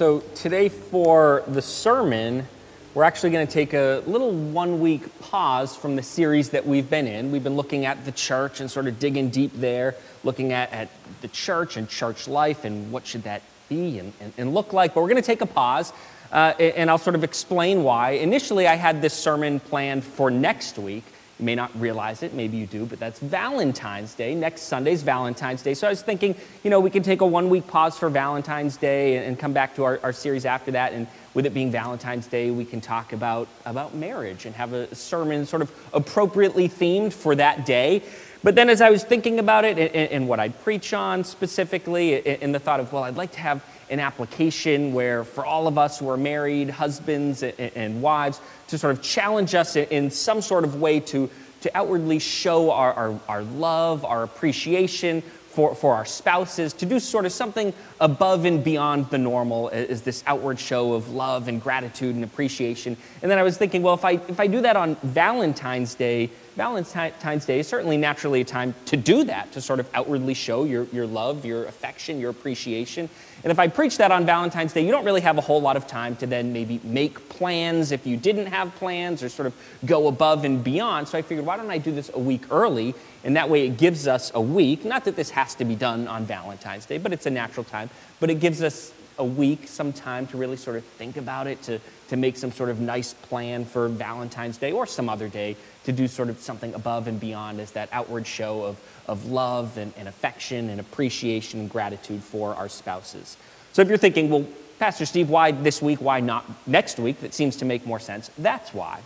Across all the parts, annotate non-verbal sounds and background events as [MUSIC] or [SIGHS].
So, today for the sermon, we're actually going to take a little one week pause from the series that we've been in. We've been looking at the church and sort of digging deep there, looking at, at the church and church life and what should that be and, and, and look like. But we're going to take a pause uh, and I'll sort of explain why. Initially, I had this sermon planned for next week. You may not realize it, maybe you do, but that's Valentine's Day. Next Sunday's Valentine's Day. So I was thinking, you know, we can take a one week pause for Valentine's Day and, come back to our, our series after that. And with it being Valentine's Day, we can talk about, about marriage and have a sermon sort of appropriately themed for that day. But then as I was thinking about it and, and what I'd preach on specifically, and the thought of, well, I'd like to have an application where for all of us who are married, husbands and, wives, to sort of challenge us in some sort of way to, to outwardly show our, our, our love, our appreciation for, for our spouses, to do sort of something above and beyond the normal is this outward show of love and gratitude and appreciation. And then I was thinking, well, if I, if I do that on Valentine's Day, Valentine's Day is certainly naturally a time to do that, to sort of outwardly show your, your love, your affection, your appreciation. And if I preach that on Valentine's Day, you don't really have a whole lot of time to then maybe make plans if you didn't have plans or sort of go above and beyond. So I figured, why don't I do this a week early? And that way it gives us a week. Not that this has to be done on Valentine's Day, but it's a natural time. But it gives us a week, some time to really sort of think about it, to, to make some sort of nice plan for Valentine's Day or some other day to do sort of something above and beyond as that outward show of, of love and, and affection and appreciation and gratitude for our spouses. So if you're thinking, well, Pastor Steve, why this week? Why not next week? That seems to make more sense. That's why.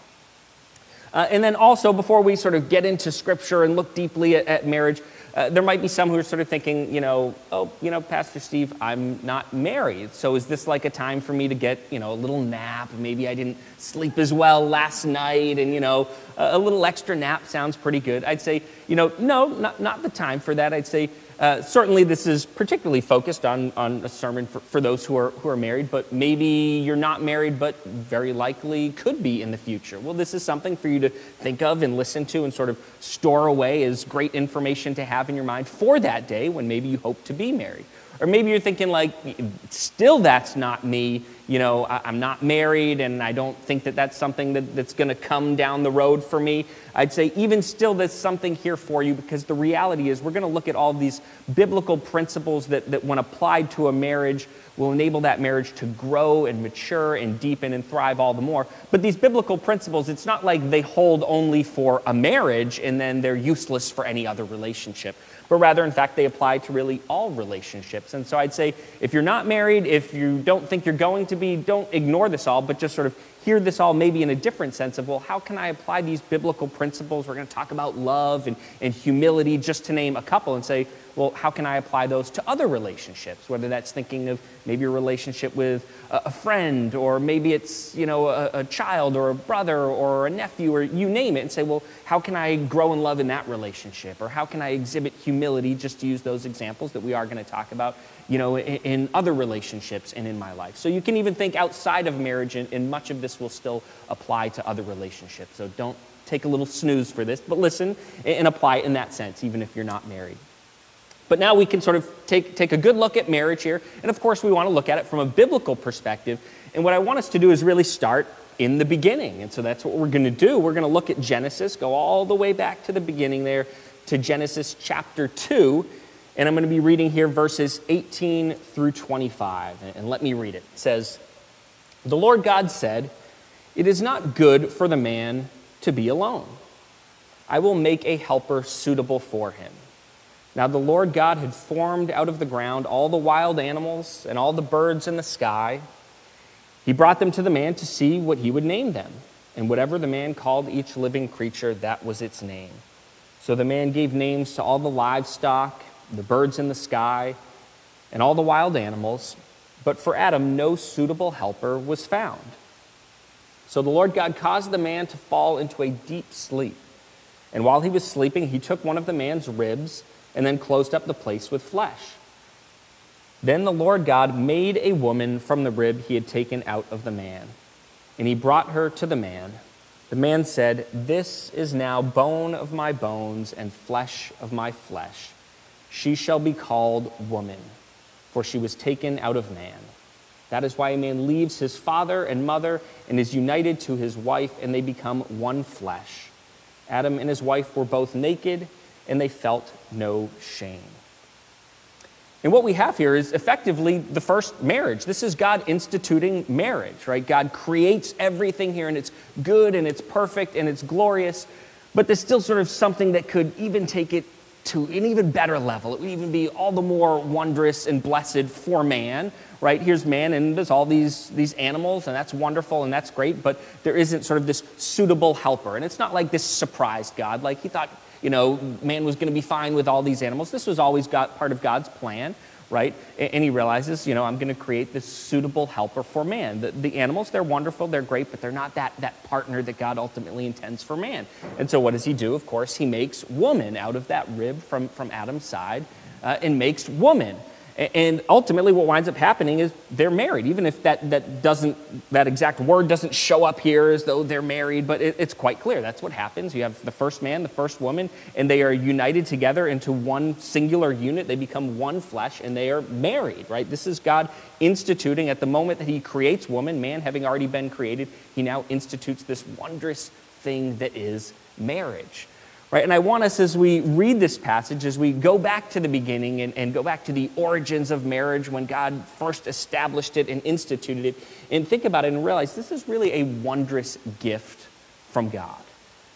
Uh, and then also, before we sort of get into scripture and look deeply at, at marriage, uh, there might be some who are sort of thinking, you know, oh, you know, Pastor Steve, I'm not married. So is this like a time for me to get, you know, a little nap? Maybe I didn't sleep as well last night and, you know, a, a little extra nap sounds pretty good. I'd say, you know, no, not, not the time for that. I'd say, uh, certainly, this is particularly focused on, on a sermon for, for those who are, who are married, but maybe you're not married, but very likely could be in the future. Well, this is something for you to think of and listen to and sort of store away as great information to have in your mind for that day when maybe you hope to be married. Or maybe you're thinking, like, still that's not me. You know, I'm not married and I don't think that that's something that, that's going to come down the road for me. I'd say, even still, there's something here for you because the reality is we're going to look at all these biblical principles that, that, when applied to a marriage, will enable that marriage to grow and mature and deepen and thrive all the more. But these biblical principles, it's not like they hold only for a marriage and then they're useless for any other relationship but rather, in fact, they apply to really all relationships. And so I'd say if you're not married, if you don't think you're going to be, don't ignore this all, but just sort of hear this all maybe in a different sense of, well, how can I apply these biblical principles? We're going to talk about love and, and humility, just to name a couple, and say, well, how can I apply those to other relationships? Whether that's thinking of maybe a relationship with a, friend, or maybe it's, you know, a, a child or a brother or a nephew, or you name it, and say, well, how can I grow in love in that relationship? Or how can I exhibit humility, just to use those examples that we are going to talk about, you know, in, in other relationships and in my life? So you can even think outside of marriage, and, and much of this will still apply to other relationships. So don't take a little snooze for this, but listen and apply it in that sense, even if you're not married. But now we can sort of take, take a good look at marriage here. And of course, we want to look at it from a biblical perspective. And what I want us to do is really start in the beginning. And so that's what we're going to do. We're going to look at Genesis, go all the way back to the beginning there to Genesis chapter 2. And I'm going to be reading here verses 18 through 25. And let me read it. It says, The Lord God said, It is not good for the man to be alone. I will make a helper suitable for him. Now the Lord God had formed out of the ground all the wild animals and all the birds in the sky. He brought them to the man to see what he would name them. And whatever the man called each living creature, that was its name. So the man gave names to all the livestock, the birds in the sky, and all the wild animals. But for Adam, no suitable helper was found. So the Lord God caused the man to fall into a deep sleep. And while he was sleeping, he took one of the man's ribs and then closed up the place with flesh. Then the Lord God made a woman from the rib he had taken out of the man, and he brought her to the man. The man said, This is now bone of my bones and flesh of my flesh. She shall be called woman, for she was taken out of man. That is why a man leaves his father and mother and is united to his wife, and they become one flesh. Adam and his wife were both naked, and they felt no shame. And what we have here is effectively the first marriage. This is God instituting marriage, right? God creates everything here, and it's good and it's perfect and it's glorious, but there's still sort of something that could even take it to an even better level. It would even be all the more wondrous and blessed for man, right? Here's man, and there's all these, these animals, and that's wonderful and that's great, but there isn't sort of this suitable helper. And it's not like this surprised God, like he thought, you know, man was going to be fine with all these animals. This was always part of God's plan right? And he realizes, you know, I'm going to create this suitable helper for man. The, the, animals, they're wonderful, they're great, but they're not that, that partner that God ultimately intends for man. And so what does he do? Of course, he makes woman out of that rib from, from Adam's side uh, and makes woman. And ultimately, what winds up happening is they're married, even if that, that doesn't, that exact word doesn't show up here as though they're married, but it, it's quite clear. That's what happens. You have the first man, the first woman, and they are united together into one singular unit. They become one flesh, and they are married, right? This is God instituting at the moment that He creates woman, man having already been created, He now institutes this wondrous thing that is marriage. Right? And I want us, as we read this passage, as we go back to the beginning and, and go back to the origins of marriage when God first established it and instituted it, and think about it and realize this is really a wondrous gift from God.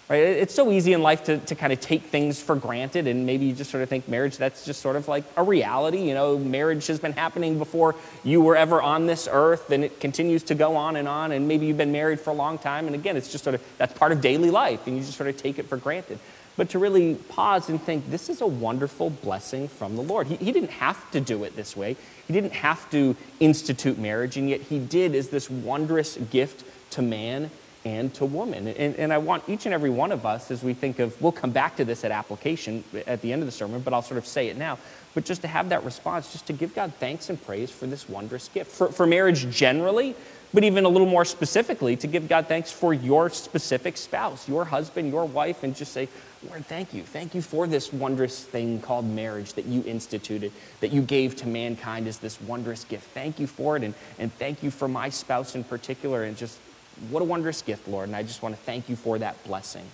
Right? It's so easy in life to, to kind of take things for granted, and maybe you just sort of think marriage, that's just sort of like a reality. You know, marriage has been happening before you were ever on this earth, and it continues to go on and on, and maybe you've been married for a long time, and again, it's just sort of, that's part of daily life, and you just sort of take it for granted but to really pause and think this is a wonderful blessing from the Lord. He, he didn't have to do it this way, He didn't have to institute marriage, and yet He did as this wondrous gift to man and to woman. And, and I want each and every one of us, as we think of, we'll come back to this at application at the end of the sermon, but I'll sort of say it now, but just to have that response, just to give God thanks and praise for this wondrous gift. For, for marriage generally, but even a little more specifically, to give God thanks for your specific spouse, your husband, your wife, and just say, Lord, thank you. Thank you for this wondrous thing called marriage that you instituted, that you gave to mankind as this wondrous gift. Thank you for it, and, and thank you for my spouse in particular, and just what a wondrous gift, Lord. And I just want to thank you for that blessing.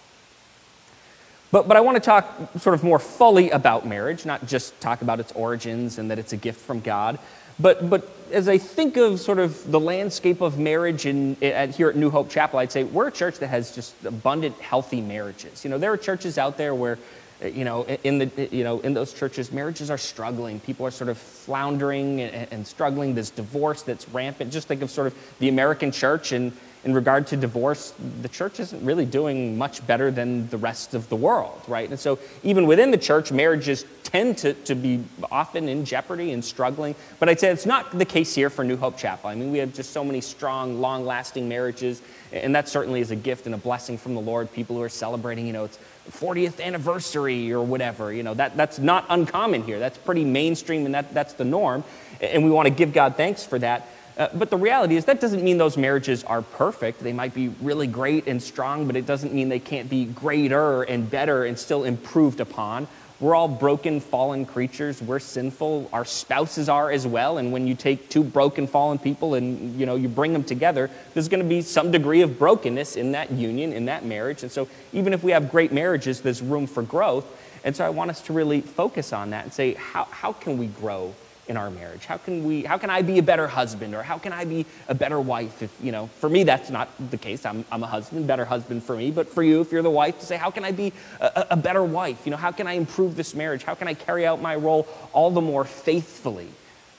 But, but I want to talk sort of more fully about marriage, not just talk about its origins and that it's a gift from God, but, but as I think of sort of the landscape of marriage in, at, here at New Hope Chapel, I'd say we're a church that has just abundant, healthy marriages. You know, there are churches out there where, Uh, you know, in, the, you know, in those churches, marriages are struggling. People are sort of floundering and, and struggling. This divorce that's rampant. Just think of sort of the American church and in regard to divorce, the church isn't really doing much better than the rest of the world, right? And so, even within the church, marriages tend to, to be often in jeopardy and struggling. But I'd say it's not the case here for New Hope Chapel. I mean, we have just so many strong, long lasting marriages, and that certainly is a gift and a blessing from the Lord. People who are celebrating, you know, it's 40th anniversary or whatever, you know, that, that's not uncommon here. That's pretty mainstream, and that, that's the norm. And we want to give God thanks for that. Uh, but the reality is, that doesn't mean those marriages are perfect. They might be really great and strong, but it doesn't mean they can't be greater and better and still improved upon. We're all broken, fallen creatures. We're sinful. Our spouses are as well. And when you take two broken, fallen people and you know you bring them together, there's going to be some degree of brokenness in that union, in that marriage. And so, even if we have great marriages, there's room for growth. And so, I want us to really focus on that and say, how, how can we grow in our marriage? How can we how can I be a better husband or how can I be a better wife if you know for me that's not the case. I'm, I'm a husband better husband for me. But for you if you're the wife to say how can I be a, a better wife? You know how can I improve this marriage? How can I carry out my role all the more faithfully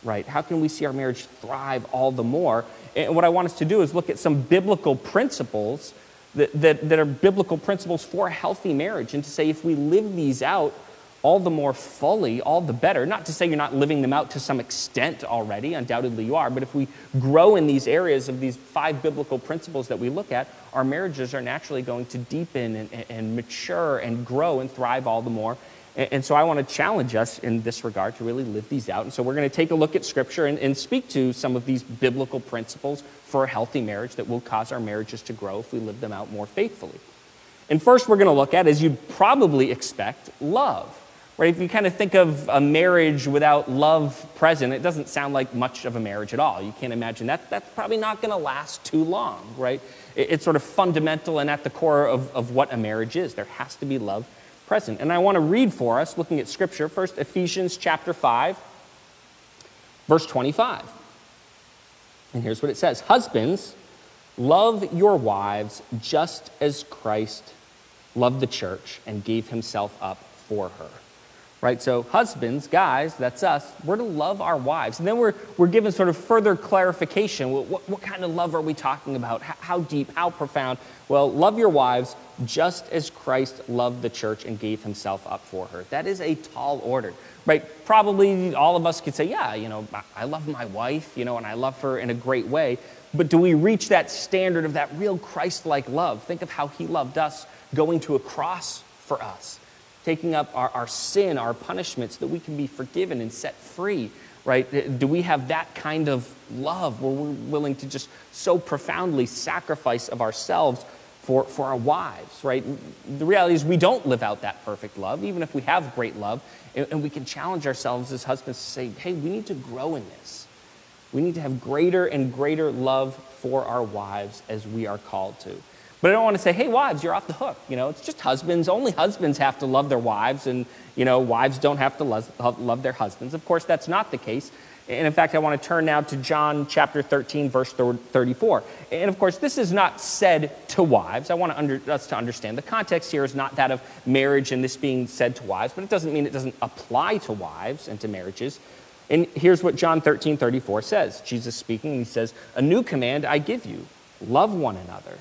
right? How can we see our marriage thrive all the more? And what I want us to do is look at some biblical principles that, that, that are biblical principles for a healthy marriage and to say if we live these out all the more fully, all the better. Not to say you're not living them out to some extent already, undoubtedly you are, but if we grow in these areas of these five biblical principles that we look at, our marriages are naturally going to deepen and, and mature and grow and thrive all the more. And, and so I want to challenge us in this regard to really live these out. And so we're going to take a look at Scripture and, and speak to some of these biblical principles for a healthy marriage that will cause our marriages to grow if we live them out more faithfully. And first, we're going to look at, as you'd probably expect, love Right? If you kind of think of a marriage without love present, it doesn't sound like much of a marriage at all. You can't imagine that. That's probably not going to last too long, right? It's sort of fundamental and at the core of, of what a marriage is. There has to be love present. And I want to read for us, looking at Scripture, first Ephesians chapter 5, verse 25. And here's what it says Husbands, love your wives just as Christ loved the church and gave himself up for her right? So, husbands, guys, that's us, we're to love our wives. And then we're, we're given sort of further clarification. What, what kind of love are we talking about? How, how deep? How profound? Well, love your wives just as Christ loved the church and gave himself up for her. That is a tall order, right? Probably all of us could say, yeah, you know, I love my wife, you know, and I love her in a great way. But do we reach that standard of that real Christ like love? Think of how he loved us going to a cross for us taking up our, our sin, our punishment, so that we can be forgiven and set free, right? Do we have that kind of love where we're willing to just so profoundly sacrifice of ourselves for, for our wives, right? The reality is we don't live out that perfect love, even if we have great love. And, and we can challenge ourselves as husbands to say, hey, we need to grow in this. We need to have greater and greater love for our wives as we are called to. But I don't want to say, hey, wives, you're off the hook. You know, it's just husbands. Only husbands have to love their wives, and, you know, wives don't have to love, their husbands. Of course, that's not the case. And in fact, I want to turn now to John chapter 13, verse 34. And of course, this is not said to wives. I want to under, us to understand the context here is not that of marriage and this being said to wives, but it doesn't mean it doesn't apply to wives and to marriages. And here's what John 13, 34 says Jesus speaking, he says, A new command I give you love one another.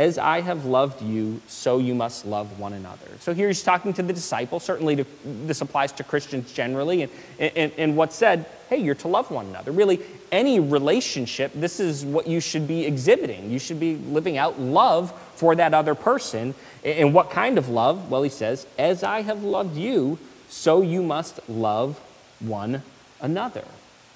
As I have loved you, so you must love one another. So here he's talking to the disciples. Certainly, to, this applies to Christians generally. And, and, and what's said, hey, you're to love one another. Really, any relationship, this is what you should be exhibiting. You should be living out love for that other person. And what kind of love? Well, he says, as I have loved you, so you must love one another.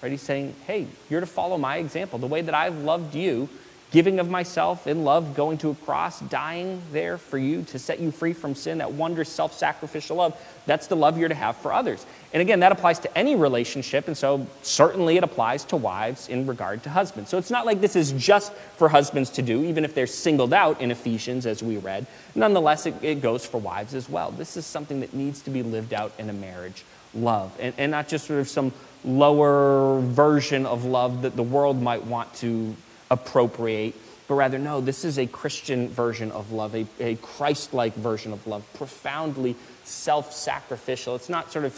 Right? He's saying, hey, you're to follow my example. The way that I've loved you, giving of myself in love, going to a cross, dying there for you to set you free from sin, that wondrous self sacrificial love, that's the love you're to have for others. And again, that applies to any relationship, and so certainly it applies to wives in regard to husbands. So it's not like this is just for husbands to do, even if they're singled out in Ephesians, as we read. Nonetheless, it, it goes for wives as well. This is something that needs to be lived out in a marriage love, and, and not just sort of some lower version of love that the world might want to appropriate, but rather, no, this is a Christian version of love, a, a Christ like version of love, profoundly self sacrificial. It's not sort of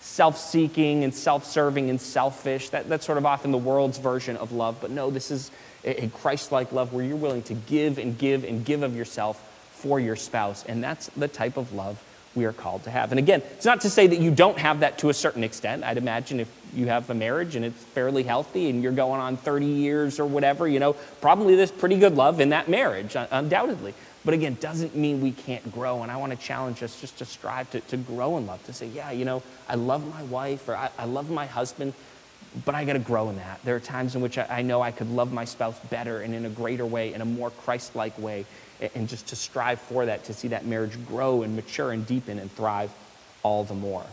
self seeking and self serving and selfish. That, that's sort of often the world's version of love. But no, this is a, a Christ like love where you're willing to give and give and give of yourself for your spouse. And that's the type of love we are called to have. And again, it's not to say that you don't have that to a certain extent. I'd imagine if you have a marriage and it's fairly healthy and you're going on 30 years or whatever, you know, probably there's pretty good love in that marriage, undoubtedly. But again, doesn't mean we can't grow. And I want to challenge us just to strive to, to grow in love, to say, yeah, you know, I love my wife or I, I love my husband, but I got to grow in that. There are times in which I, I know I could love my spouse better and in a greater way, in a more Christ like way and just to strive for that, to see that marriage grow and mature and deepen and thrive all the more.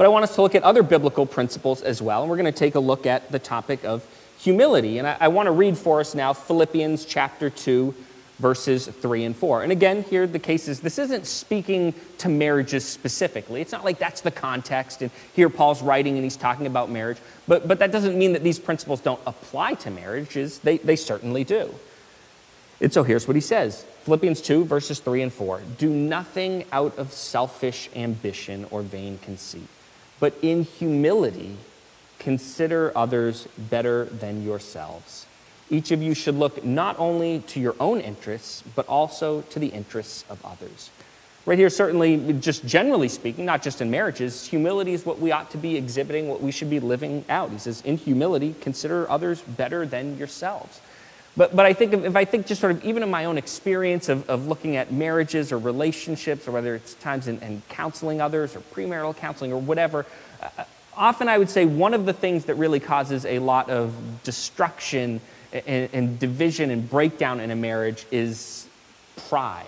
But I want us to look at other biblical principles as well, and we're going to take a look at the topic of humility. And I, I want to read for us now Philippians chapter 2, verses 3 and 4. And again, here the case is this isn't speaking to marriages specifically. It's not like that's the context, and here Paul's writing and he's talking about marriage. But, but that doesn't mean that these principles don't apply to marriages, they, they certainly do. And so here's what he says Philippians 2, verses 3 and 4. Do nothing out of selfish ambition or vain conceit, but in humility consider others better than yourselves. Each of you should look not only to your own interests, but also to the interests of others. Right here, certainly, just generally speaking, not just in marriages, humility is what we ought to be exhibiting, what we should be living out. He says, in humility, consider others better than yourselves. But, but I think if, I think just sort of even in my own experience of, of looking at marriages or relationships, or whether it's times in, in counseling others or premarital counseling or whatever, uh, often I would say one of the things that really causes a lot of destruction and, and division and breakdown in a marriage is pride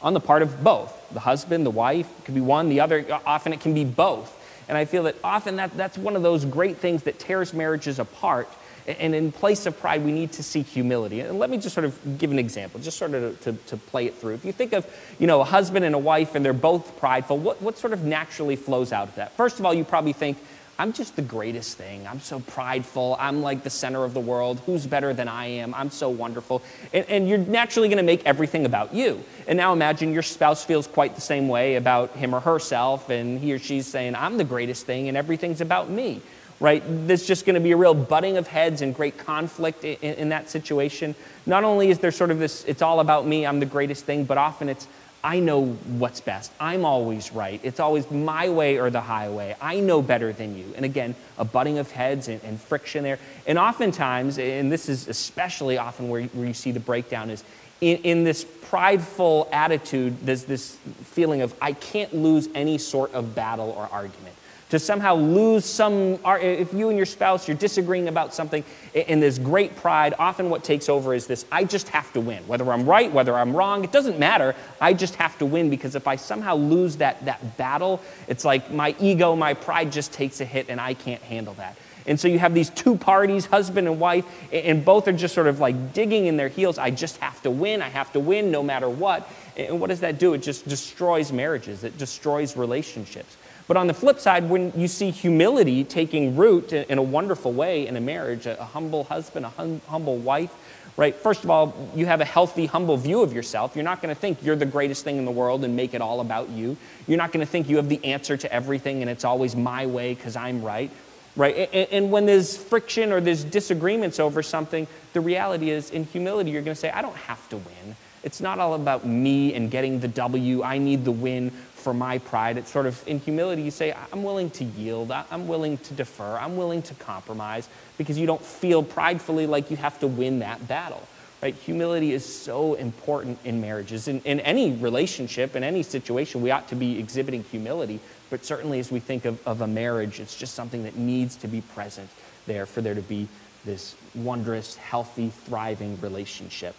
on the part of both the husband, the wife. It could be one, the other. Often it can be both. And I feel that often that, that's one of those great things that tears marriages apart. And in place of pride, we need to seek humility. And let me just sort of give an example, just sort of to, to play it through. If you think of, you know, a husband and a wife and they're both prideful, what, what sort of naturally flows out of that? First of all, you probably think, I'm just the greatest thing. I'm so prideful. I'm like the center of the world. Who's better than I am? I'm so wonderful. And, and you're naturally going to make everything about you. And now imagine your spouse feels quite the same way about him or herself, and he or she's saying, I'm the greatest thing, and everything's about me. Right? There's just going to be a real butting of heads and great conflict in, in that situation. Not only is there sort of this, it's all about me, I'm the greatest thing, but often it's, I know what's best. I'm always right. It's always my way or the highway. I know better than you. And again, a butting of heads and, and friction there. And oftentimes, and this is especially often where, where you see the breakdown, is in, in this prideful attitude, there's this feeling of, I can't lose any sort of battle or argument to somehow lose some, if you and your spouse, you're disagreeing about something in this great pride, often what takes over is this I just have to win. Whether I'm right, whether I'm wrong, it doesn't matter. I just have to win because if I somehow lose that, that battle, it's like my ego, my pride just takes a hit and I can't handle that. And so you have these two parties, husband and wife, and both are just sort of like digging in their heels. I just have to win. I have to win no matter what. And what does that do? It just destroys marriages, it destroys relationships. But on the flip side, when you see humility taking root in a wonderful way in a marriage, a humble husband, a hum- humble wife, right? First of all, you have a healthy, humble view of yourself. You're not going to think you're the greatest thing in the world and make it all about you. You're not going to think you have the answer to everything and it's always my way because I'm right, right? And, and, when there's friction or there's disagreements over something, the reality is in humility, you're going to say, I don't have to win. It's not all about me and getting the W. I need the win for my pride. It's sort of in humility, you say, I'm willing to yield, I'm willing to defer, I'm willing to compromise because you don't feel pridefully like you have to win that battle. Right? Humility is so important in marriages. In, in any relationship, in any situation, we ought to be exhibiting humility. But certainly, as we think of, of a marriage, it's just something that needs to be present there for there to be this wondrous, healthy, thriving relationship.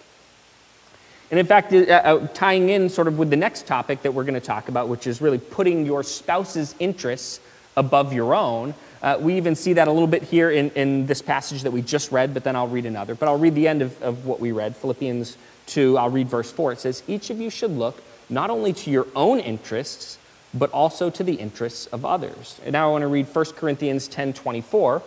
And in fact, uh, uh, tying in sort of with the next topic that we're going to talk about, which is really putting your spouse's interests above your own, uh, we even see that a little bit here in, in this passage that we just read, but then I'll read another. But I'll read the end of, of what we read, Philippians 2. I'll read verse 4. It says, Each of you should look not only to your own interests, but also to the interests of others. And now I want to read 1 Corinthians 10 24.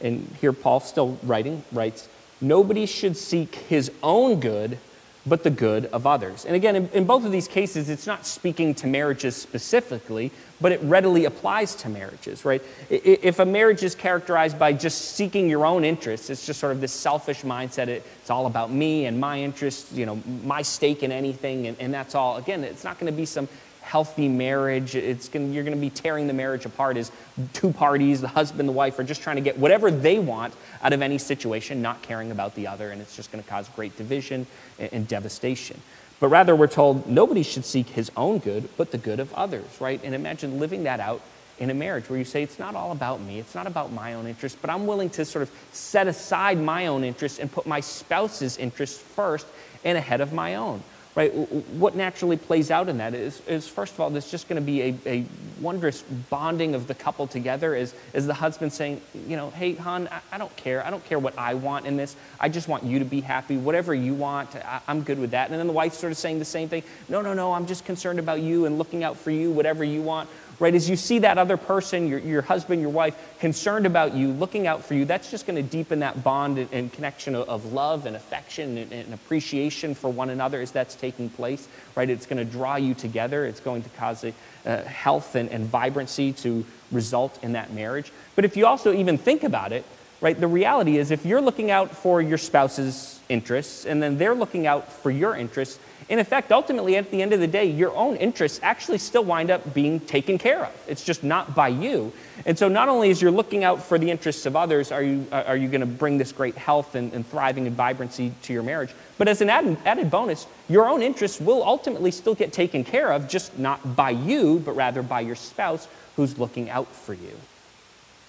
And here Paul, still writing, writes, Nobody should seek his own good but the good of others. And again, in, in, both of these cases, it's not speaking to marriages specifically, but it readily applies to marriages, right? If a marriage is characterized by just seeking your own interests, it's just sort of this selfish mindset, it's all about me and my interests, you know, my stake in anything, and, and that's all. Again, it's not going to be some healthy marriage. It's gonna, you're going to be tearing the marriage apart as two parties, the husband, the wife, are just trying to get whatever they want out of any situation, not caring about the other, and it's just going to cause great division and, and devastation. But rather, we're told nobody should seek his own good, but the good of others, right? And imagine living that out in a marriage where you say, it's not all about me, it's not about my own interest, but I'm willing to sort of set aside my own interests and put my spouse's interests first and ahead of my own right? What naturally plays out in that is, is first of all, there's just going to be a, a wondrous bonding of the couple together as, the husband saying, you know, hey, hon, I, I, don't care. I don't care what I want in this. I just want you to be happy. Whatever you want, I, I'm good with that. And then the wife sort of saying the same thing. No, no, no, I'm just concerned about you and looking out for you, whatever you want right? As you see that other person, your, your husband, your wife, concerned about you, looking out for you, that's just going to deepen that bond and, and connection of, of, love and affection and, and, appreciation for one another as that's taking place, right? It's going to draw you together. It's going to cause a, uh, health and, and vibrancy to result in that marriage. But if you also even think about it, right, the reality is if you're looking out for your spouse's interests and then they're looking out for your interests, in effect, ultimately, at the end of the day, your own interests actually still wind up being taken care of. It's just not by you. And so, not only as you're looking out for the interests of others, are you, uh, are you going to bring this great health and, and, thriving and vibrancy to your marriage, but as an added, added bonus, your own interests will ultimately still get taken care of, just not by you, but rather by your spouse who's looking out for you.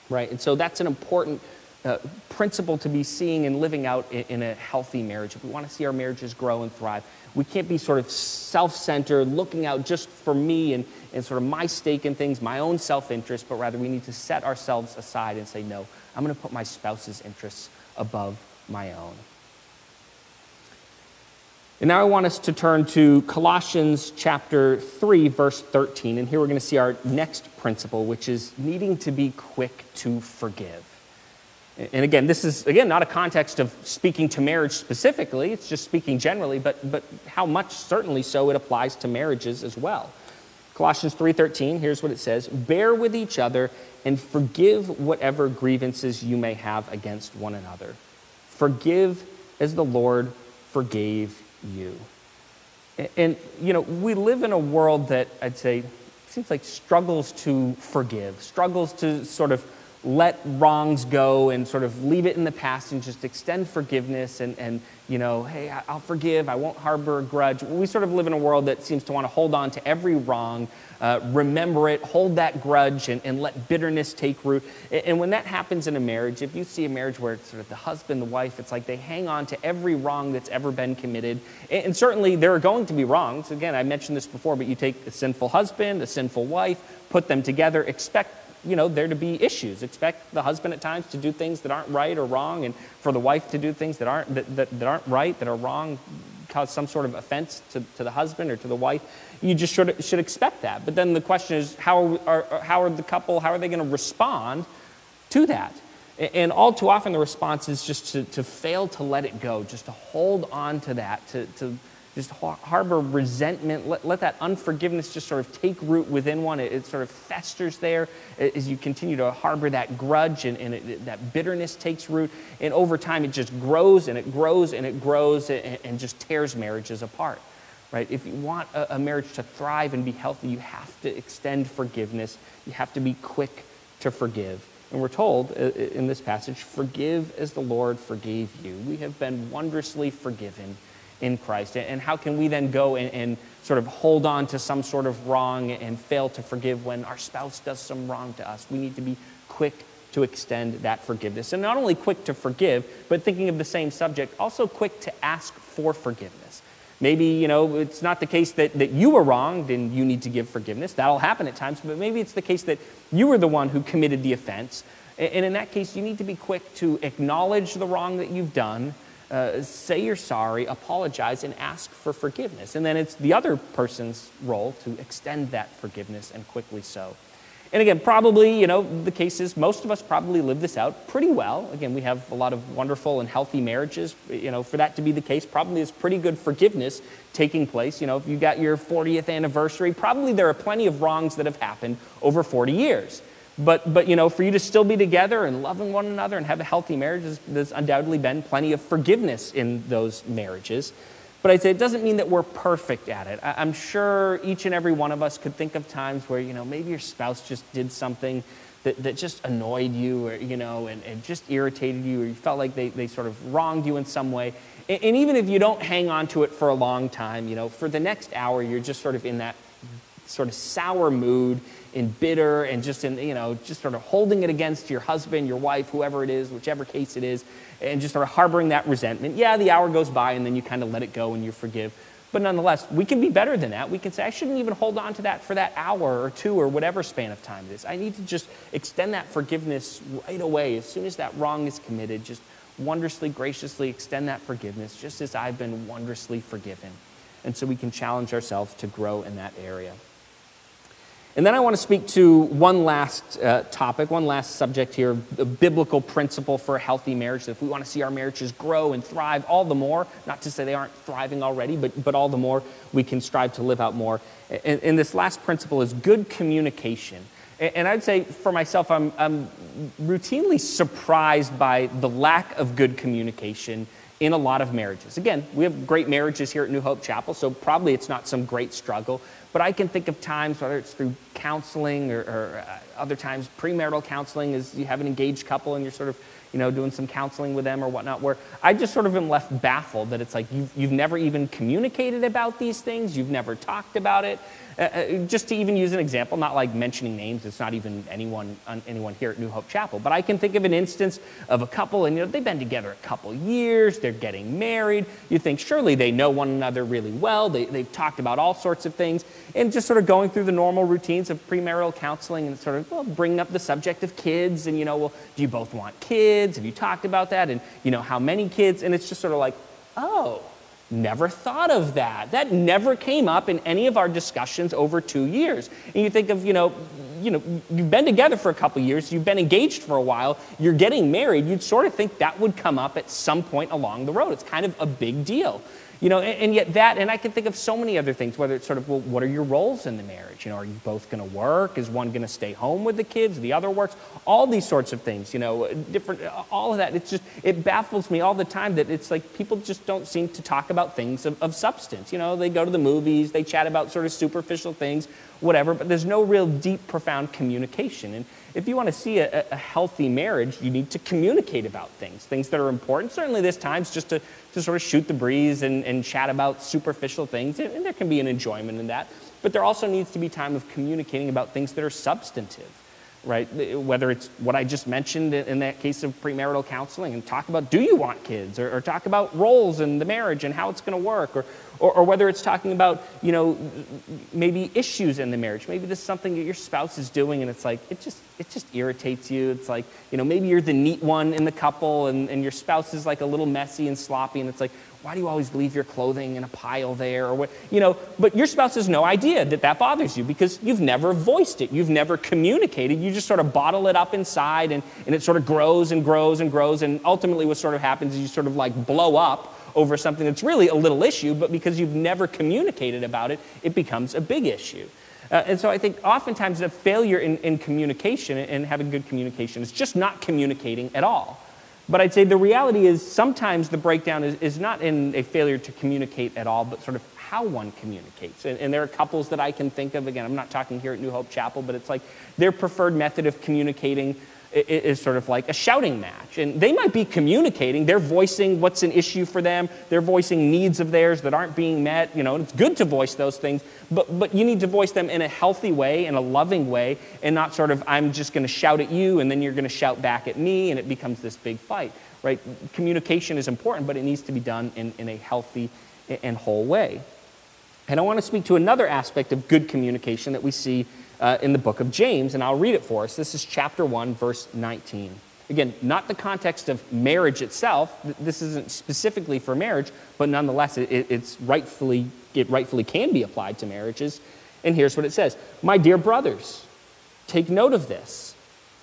Right? And so, that's an important uh, principle to be seeing and living out in, in a healthy marriage, if we want to see our marriages grow and thrive, we can't be sort of self centered, looking out just for me and, and sort of my stake in things, my own self interest, but rather we need to set ourselves aside and say, no, I'm going to put my spouse's interests above my own. And now I want us to turn to Colossians chapter 3, verse 13. And here we're going to see our next principle, which is needing to be quick to forgive. And again, this is, again, not a context of speaking to marriage specifically, it's just speaking generally, but, but how much certainly so it applies to marriages as well. Colossians 3:13, here's what it says, "Bear with each other and forgive whatever grievances you may have against one another. Forgive as the Lord forgave you. And, you know, we live in a world that I'd say seems like struggles to forgive, struggles to sort of let wrongs go and sort of leave it in the past and just extend forgiveness and, and you know, hey, I'll forgive, I won't harbor a grudge. We sort of live in a world that seems to want to hold on to every wrong, uh, remember it, hold that grudge, and, and let bitterness take root. And, and when that happens in a marriage, if you see a marriage where it's sort of the husband, the wife, it's like they hang on to every wrong that's ever been committed. And, and certainly there are going to be wrongs. Again, I mentioned this before, but you take a sinful husband, a sinful wife, put them together, expect you know, there to be issues. Expect the husband at times to do things that aren't right or wrong, and for the wife to do things that aren't, that, that, that aren't right, that are wrong, cause some sort of offense to, to the husband or to the wife. You just should, should expect that. But then the question is, how are, are how are the couple, how are they going to respond to that? And all too often the response is just to, to fail to let it go, just to hold on to that, to, to just harbor resentment, let, let that unforgiveness just sort of take root within one. It, it sort of festers there as you continue to harbor that grudge and, and it, that bitterness takes root. And over time, it just grows and it grows and it grows and, and just tears marriages apart. Right? If you want a, a marriage to thrive and be healthy, you have to extend forgiveness. You have to be quick to forgive. And we're told uh, in this passage, forgive as the Lord forgave you. We have been wondrously forgiven in Christ? And how can we then go and, and, sort of hold on to some sort of wrong and fail to forgive when our spouse does some wrong to us? We need to be quick to extend that forgiveness. And not only quick to forgive, but thinking of the same subject, also quick to ask for forgiveness. Maybe, you know, it's not the case that, that you were wronged and you need to give forgiveness. That'll happen at times, but maybe it's the case that you were the one who committed the offense. And in that case, you need to be quick to acknowledge the wrong that you've done uh, say you're sorry, apologize, and ask for forgiveness. And then it's the other person's role to extend that forgiveness and quickly so. And again, probably, you know, the case is most of us probably live this out pretty well. Again, we have a lot of wonderful and healthy marriages. You know, for that to be the case, probably there's pretty good forgiveness taking place. You know, if you got your 40th anniversary, probably there are plenty of wrongs that have happened over 40 years. But, but, you know, for you to still be together and loving one another and have a healthy marriage, there's, undoubtedly been plenty of forgiveness in those marriages. But I'd say it doesn't mean that we're perfect at it. I'm sure each and every one of us could think of times where, you know, maybe your spouse just did something that, that just annoyed you or, you know, and, and just irritated you or you felt like they, they sort of wronged you in some way. And, and even if you don't hang on to it for a long time, you know, for the next hour, you're just sort of in that sort of sour mood and bitter and just in, you know, just sort of holding it against your husband, your wife, whoever it is, whichever case it is, and just sort of harboring that resentment. Yeah, the hour goes by and then you kind of let it go and you forgive. But nonetheless, we can be better than that. We can say, I shouldn't even hold on to that for that hour or two or whatever span of time it is. I need to just extend that forgiveness right away. As soon as that wrong is committed, just wondrously, graciously extend that forgiveness, just as I've been wondrously forgiven. And so we can challenge ourselves to grow in that area. And then I want to speak to one last uh, topic, one last subject here, a biblical principle for a healthy marriage. That if we want to see our marriages grow and thrive all the more, not to say they aren't thriving already, but, but all the more we can strive to live out more. And, and this last principle is good communication. And, and I'd say for myself, I'm, I'm routinely surprised by the lack of good communication in a lot of marriages. Again, we have great marriages here at New Hope Chapel, so probably it's not some great struggle. But I can think of times, whether it's through counseling or, or uh, other times premarital counseling, as you have an engaged couple and you're sort of you know, doing some counseling with them or whatnot, where I just sort of am left baffled that it's like you've, you've never even communicated about these things, you've never talked about it. Uh, uh, just to even use an example, not like mentioning names, it's not even anyone, anyone here at New Hope Chapel, but I can think of an instance of a couple, and you know, they've been together a couple years, they're getting married. You think surely they know one another really well, they, they've talked about all sorts of things, and just sort of going through the normal routines of premarital counseling and sort of well, bringing up the subject of kids, and you know, well, do you both want kids? Have you talked about that? And you know, how many kids? And it's just sort of like, oh, Never thought of that. That never came up in any of our discussions over two years. And you think of, you know, you know, you've been together for a couple years, you've been engaged for a while, you're getting married, you'd sort of think that would come up at some point along the road. It's kind of a big deal. You know, and, and, yet that, and I can think of so many other things, whether it's sort of, well, what are your roles in the marriage? You know, are you both going to work? Is one going to stay home with the kids? The other works? All these sorts of things, you know, different, all of that. It's just, it baffles me all the time that it's like people just don't seem to talk about things of, of substance. You know, they go to the movies, they chat about sort of superficial things, whatever, but there's no real deep, profound communication. And, if you want to see a, a, healthy marriage, you need to communicate about things, things that are important. Certainly, this time's just to, to sort of shoot the breeze and, and chat about superficial things, and there can be an enjoyment in that. But there also needs to be time of communicating about things that are substantive right? Whether it's what I just mentioned in that case of premarital counseling and talk about do you want kids or, or talk about roles in the marriage and how it's going to work or, or, or, whether it's talking about, you know, maybe issues in the marriage. Maybe this is something that your spouse is doing and it's like, it just, it just irritates you. It's like, you know, maybe you're the neat one in the couple and, and your spouse is like a little messy and sloppy and it's like, why do you always leave your clothing in a pile there or what you know but your spouse has no idea that that bothers you because you've never voiced it you've never communicated you just sort of bottle it up inside and, and it sort of grows and grows and grows and ultimately what sort of happens is you sort of like blow up over something that's really a little issue but because you've never communicated about it it becomes a big issue uh, and so I think oftentimes the failure in, in communication and having good communication is just not communicating at all. But I'd say the reality is sometimes the breakdown is, is not in a failure to communicate at all, but sort of how one communicates. And, and, there are couples that I can think of, again, I'm not talking here at New Hope Chapel, but it's like their preferred method of communicating is sort of like a shouting match. And they might be communicating, they're voicing what's an issue for them, they're voicing needs of theirs that aren't being met. You know, it's good to voice those things, but, but you need to voice them in a healthy way, in a loving way, and not sort of, I'm just going to shout at you and then you're going to shout back at me, and it becomes this big fight, right? Communication is important, but it needs to be done in, in a healthy and whole way. And I want to speak to another aspect of good communication that we see uh, in the book of James, and I'll read it for us. This is chapter 1, verse 19. Again, not the context of marriage itself. This isn't specifically for marriage, but nonetheless, it, it's rightfully, it rightfully can be applied to marriages. And here's what it says My dear brothers, take note of this.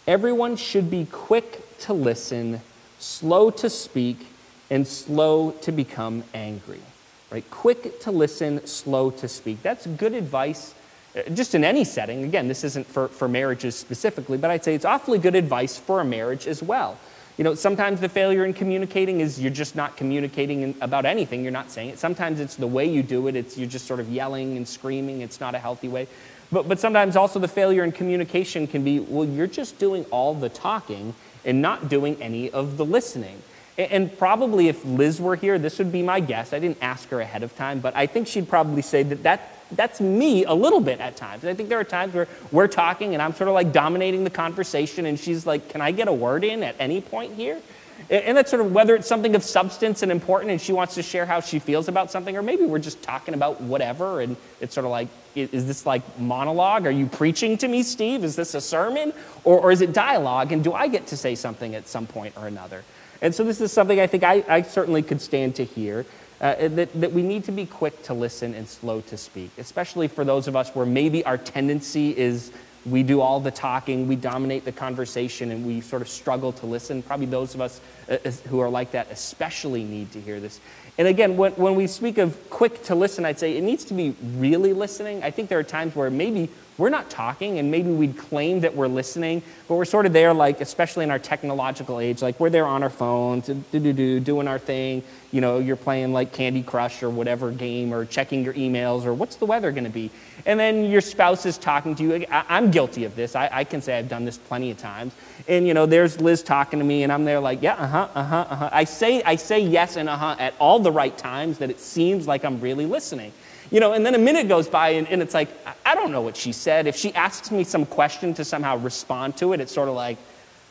Everyone should be quick to listen, slow to speak, and slow to become angry. Right? Quick to listen, slow to speak. That's good advice uh, just in any setting. Again, this isn't for, for marriages specifically, but I'd say it's awfully good advice for a marriage as well. You know, sometimes the failure in communicating is you're just not communicating about anything. You're not saying it. Sometimes it's the way you do it. It's you're just sort of yelling and screaming. It's not a healthy way. But, but sometimes also the failure in communication can be, well, you're just doing all the talking and not doing any of the listening. And, probably if Liz were here, this would be my guess. I didn't ask her ahead of time, but I think she'd probably say that, that that's me a little bit at times. I think there are times where we're talking and I'm sort of like dominating the conversation, and she's like, Can I get a word in at any point here? And that's sort of whether it's something of substance and important and she wants to share how she feels about something, or maybe we're just talking about whatever and it's sort of like, is this like monologue? Are you preaching to me, Steve? Is this a sermon? Or, or is it dialogue? And do I get to say something at some point or another? And so this is something I think I, I certainly could stand to hear uh, that, that we need to be quick to listen and slow to speak, especially for those of us where maybe our tendency is we do all the talking, we dominate the conversation, and we sort of struggle to listen. Probably those of us uh, who are like that especially need to hear this. And again, when, when we speak of quick to listen, I'd say it needs to be really listening. I think there are times where maybe we're not talking, and maybe we'd claim that we're listening, but we're sort of there, like, especially in our technological age, like, we're there on our phones, do do do, doing our thing. You know, you're playing like Candy Crush or whatever game, or checking your emails, or what's the weather going to be? And then your spouse is talking to you. I, am guilty of this. I, I, can say I've done this plenty of times. And, you know, there's Liz talking to me, and I'm there like, yeah, uh huh, uh huh, uh huh. I say, I say yes and uh huh at all the right times that it seems like I'm really listening. You know, and then a minute goes by and, and it's like, I don't know what she said. If she asks me some question to somehow respond to it, it's sort of like,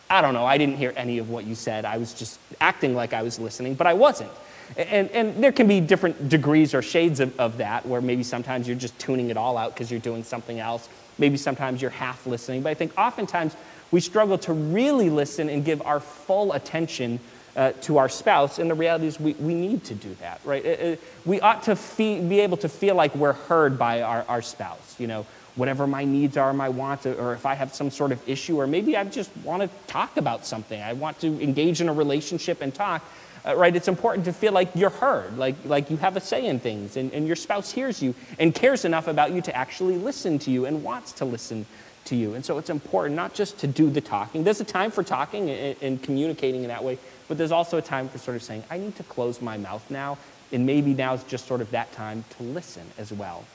I don't know, I didn't hear any of what you said. I was just acting like I was listening, but I wasn't. And, and there can be different degrees or shades of, of that, where maybe sometimes you're just tuning it all out because you're doing something else. Maybe sometimes you're half listening. But I think oftentimes we struggle to really listen and give our full attention uh, to our spouse, and the reality is we, we need to do that, right? It, it, we ought to fee- be able to feel like we're heard by our, our spouse, you know, whatever my needs are, my wants, or if I have some sort of issue, or maybe I just want to talk about something. I want to engage in a relationship and talk, uh, right? It's important to feel like you're heard, like, like you have a say in things, and, and your spouse hears you and cares enough about you to actually listen to you and wants to listen to you. And so it's important not just to do the talking. There's a time for talking and, and communicating in that way, but there's also a time for sort of saying, I need to close my mouth now, and maybe now is just sort of that time to listen as well.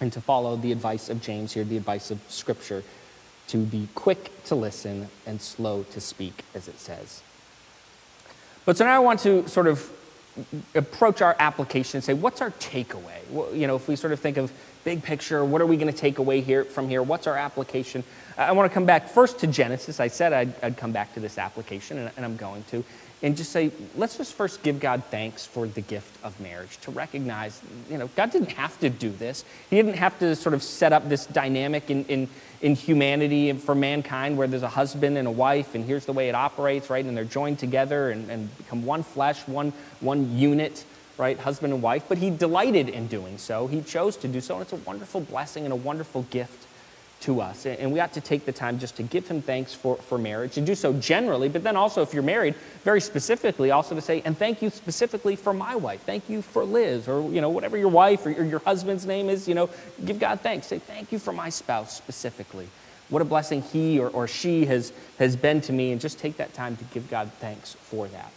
And to follow the advice of James here, the advice of Scripture, to be quick to listen and slow to speak, as it says. But so now I want to sort of approach our application and say, what's our takeaway? Well, you know, if we sort of think of big picture, what are we going to take away here from here? What's our application? I want to come back first to Genesis. I said I'd, I'd come back to this application, and, and I'm going to, and just say, let's just first give God thanks for the gift of marriage, to recognize, you know, God didn't have to do this. He didn't have to sort of set up this dynamic in, in, in humanity and for mankind where there's a husband and a wife, and here's the way it operates, right? And they're joined together and, and become one flesh, one, one unit right, husband and wife, but he delighted in doing so. He chose to do so, and it's a wonderful blessing and a wonderful gift to us. And we ought to take the time just to give him thanks for, for marriage and do so generally, but then also if you're married, very specifically, also to say, and thank you specifically for my wife. Thank you for Liz, or you know, whatever your wife or your, husband's name is, you know, give God thanks. Say, thank you for my spouse specifically. What a blessing he or, or she has, has been to me, and just take that time to give God thanks for that.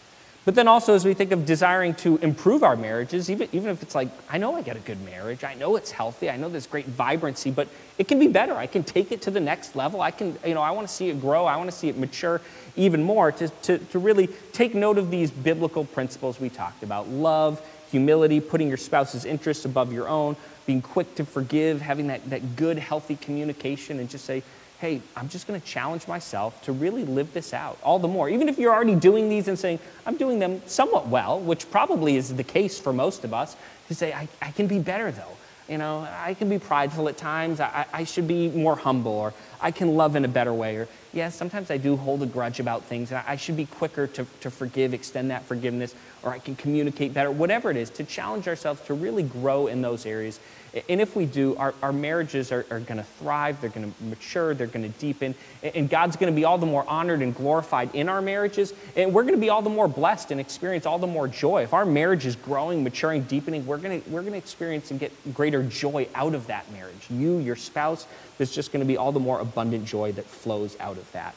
But then also, as we think of desiring to improve our marriages, even, even if it's like, I know I got a good marriage, I know it's healthy, I know there's great vibrancy, but it can be better. I can take it to the next level. I can, you know, I want to see it grow, I want to see it mature even more to, to, to really take note of these biblical principles we talked about love, humility, putting your spouse's interests above your own, being quick to forgive, having that, that good, healthy communication, and just say, hey, I'm just going to challenge myself to really live this out all the more. Even if you're already doing these and saying, I'm doing them somewhat well, which probably is the case for most of us, to say, I, I can be better though. You know, I can be prideful at times. I, I should be more humble, or I can love in a better way. Or, yes, sometimes I do hold a grudge about things, and I should be quicker to, to forgive, extend that forgiveness, or I can communicate better, whatever it is, to challenge ourselves to really grow in those areas and if we do, our, our marriages are, are going to thrive, they're going to mature, they're going to deepen, and God's going to be all the more honored and glorified in our marriages, and we're going to be all the more blessed and experience all the more joy. If our marriage is growing, maturing, deepening, we're going to, we're going to experience and get greater joy out of that marriage. You, your spouse, there's just going to be all the more abundant joy that flows out of that.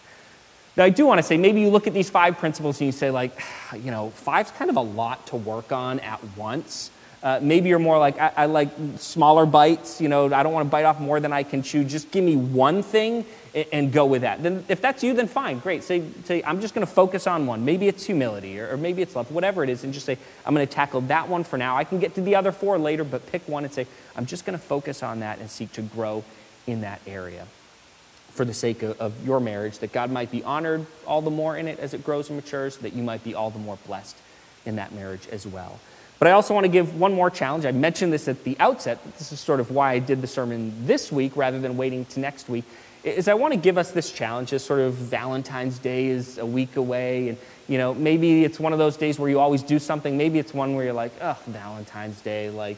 Now, I do want to say, maybe you look at these five principles and you say, like, [SIGHS] you know, five's kind of a lot to work on at once. Uh, maybe you're more like, I, I, like smaller bites. You know, I don't want to bite off more than I can chew. Just give me one thing and, and go with that. Then, if that's you, then fine, great. Say, say I'm just going to focus on one. Maybe it's humility or, or maybe it's love, whatever it is, and just say, I'm going to tackle that one for now. I can get to the other four later, but pick one and say, I'm just going to focus on that and seek to grow in that area for the sake of, of your marriage, that God might be honored all the more in it as it grows and matures, that you might be all the more blessed in that marriage as well. But I also want to give one more challenge. I mentioned this at the outset. This is sort of why I did the sermon this week rather than waiting to next week. Is I want to give us this challenge as sort of Valentine's Day is a week away, and you know maybe it's one of those days where you always do something. Maybe it's one where you're like, oh, Valentine's Day, like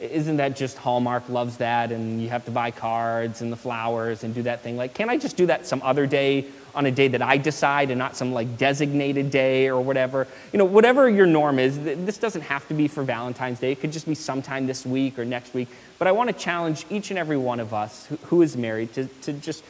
isn't that just Hallmark loves that and you have to buy cards and the flowers and do that thing? Like, can't I just do that some other day on a day that I decide and not some like designated day or whatever? You know, whatever your norm is, this doesn't have to be for Valentine's Day. It could just be sometime this week or next week. But I want to challenge each and every one of us who, who is married to, to just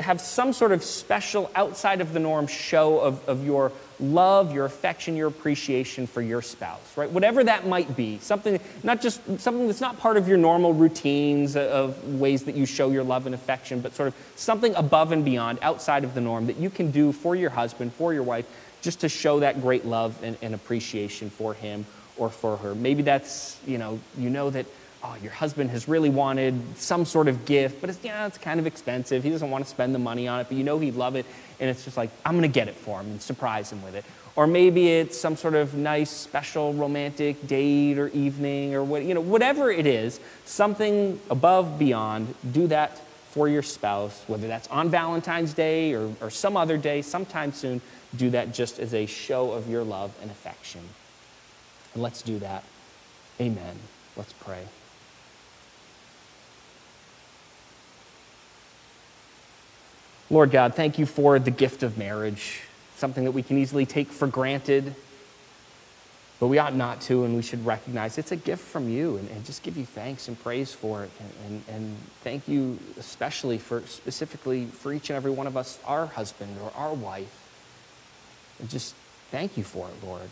have some sort of special outside of the norm show of, of your love, your affection, your appreciation for your spouse, right? Whatever that might be, something not just something that's not part of your normal routines of ways that you show your love and affection, but sort of something above and beyond, outside of the norm that you can do for your husband, for your wife, just to show that great love and, and appreciation for him or for her. Maybe that's, you know, you know that oh, your husband has really wanted some sort of gift, but it's, yeah, it's kind of expensive. He doesn't want to spend the money on it, but you know he'd love it. And it's just like, I'm going to get it for him and surprise him with it. Or maybe it's some sort of nice, special, romantic date or evening or what, you know, whatever it is, something above, beyond, do that for your spouse, whether that's on Valentine's Day or, or some other day, sometime soon, do that just as a show of your love and affection. And let's do that. Amen. Let's pray. Lord God, thank you for the gift of marriage, something that we can easily take for granted, but we ought not to, and we should recognize it's a gift from you and, and just give you thanks and praise for it. And, and, and thank you especially for specifically for each and every one of us, our husband or our wife. And just thank you for it, Lord.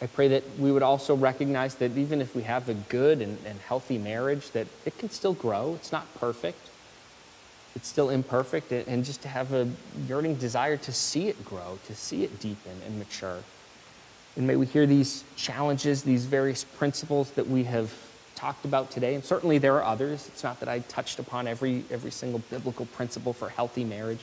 I pray that we would also recognize that even if we have a good and, and healthy marriage, that it can still grow. It's not perfect it's still imperfect, and just to have a yearning desire to see it grow, to see it deepen and mature. And may we hear these challenges, these various principles that we have talked about today, and certainly there are others. It's not that I touched upon every, every single biblical principle for healthy marriage.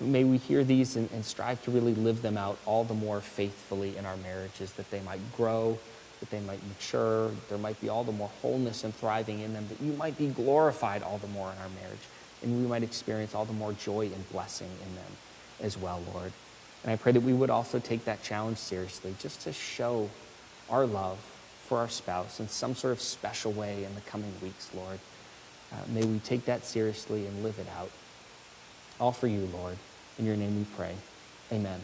May we hear these and, and strive to really live them out all the more faithfully in our marriages, that they might grow, that they might mature, there might be all the more wholeness and thriving in them, that you might be glorified all the more in our marriage and we might experience all the more joy and blessing in them as well, Lord. And I pray that we would also take that challenge seriously, just to show our love for our spouse in some sort of special way in the coming weeks, Lord. Uh, may we take that seriously and live it out. All for you, Lord. In your name we pray. Amen.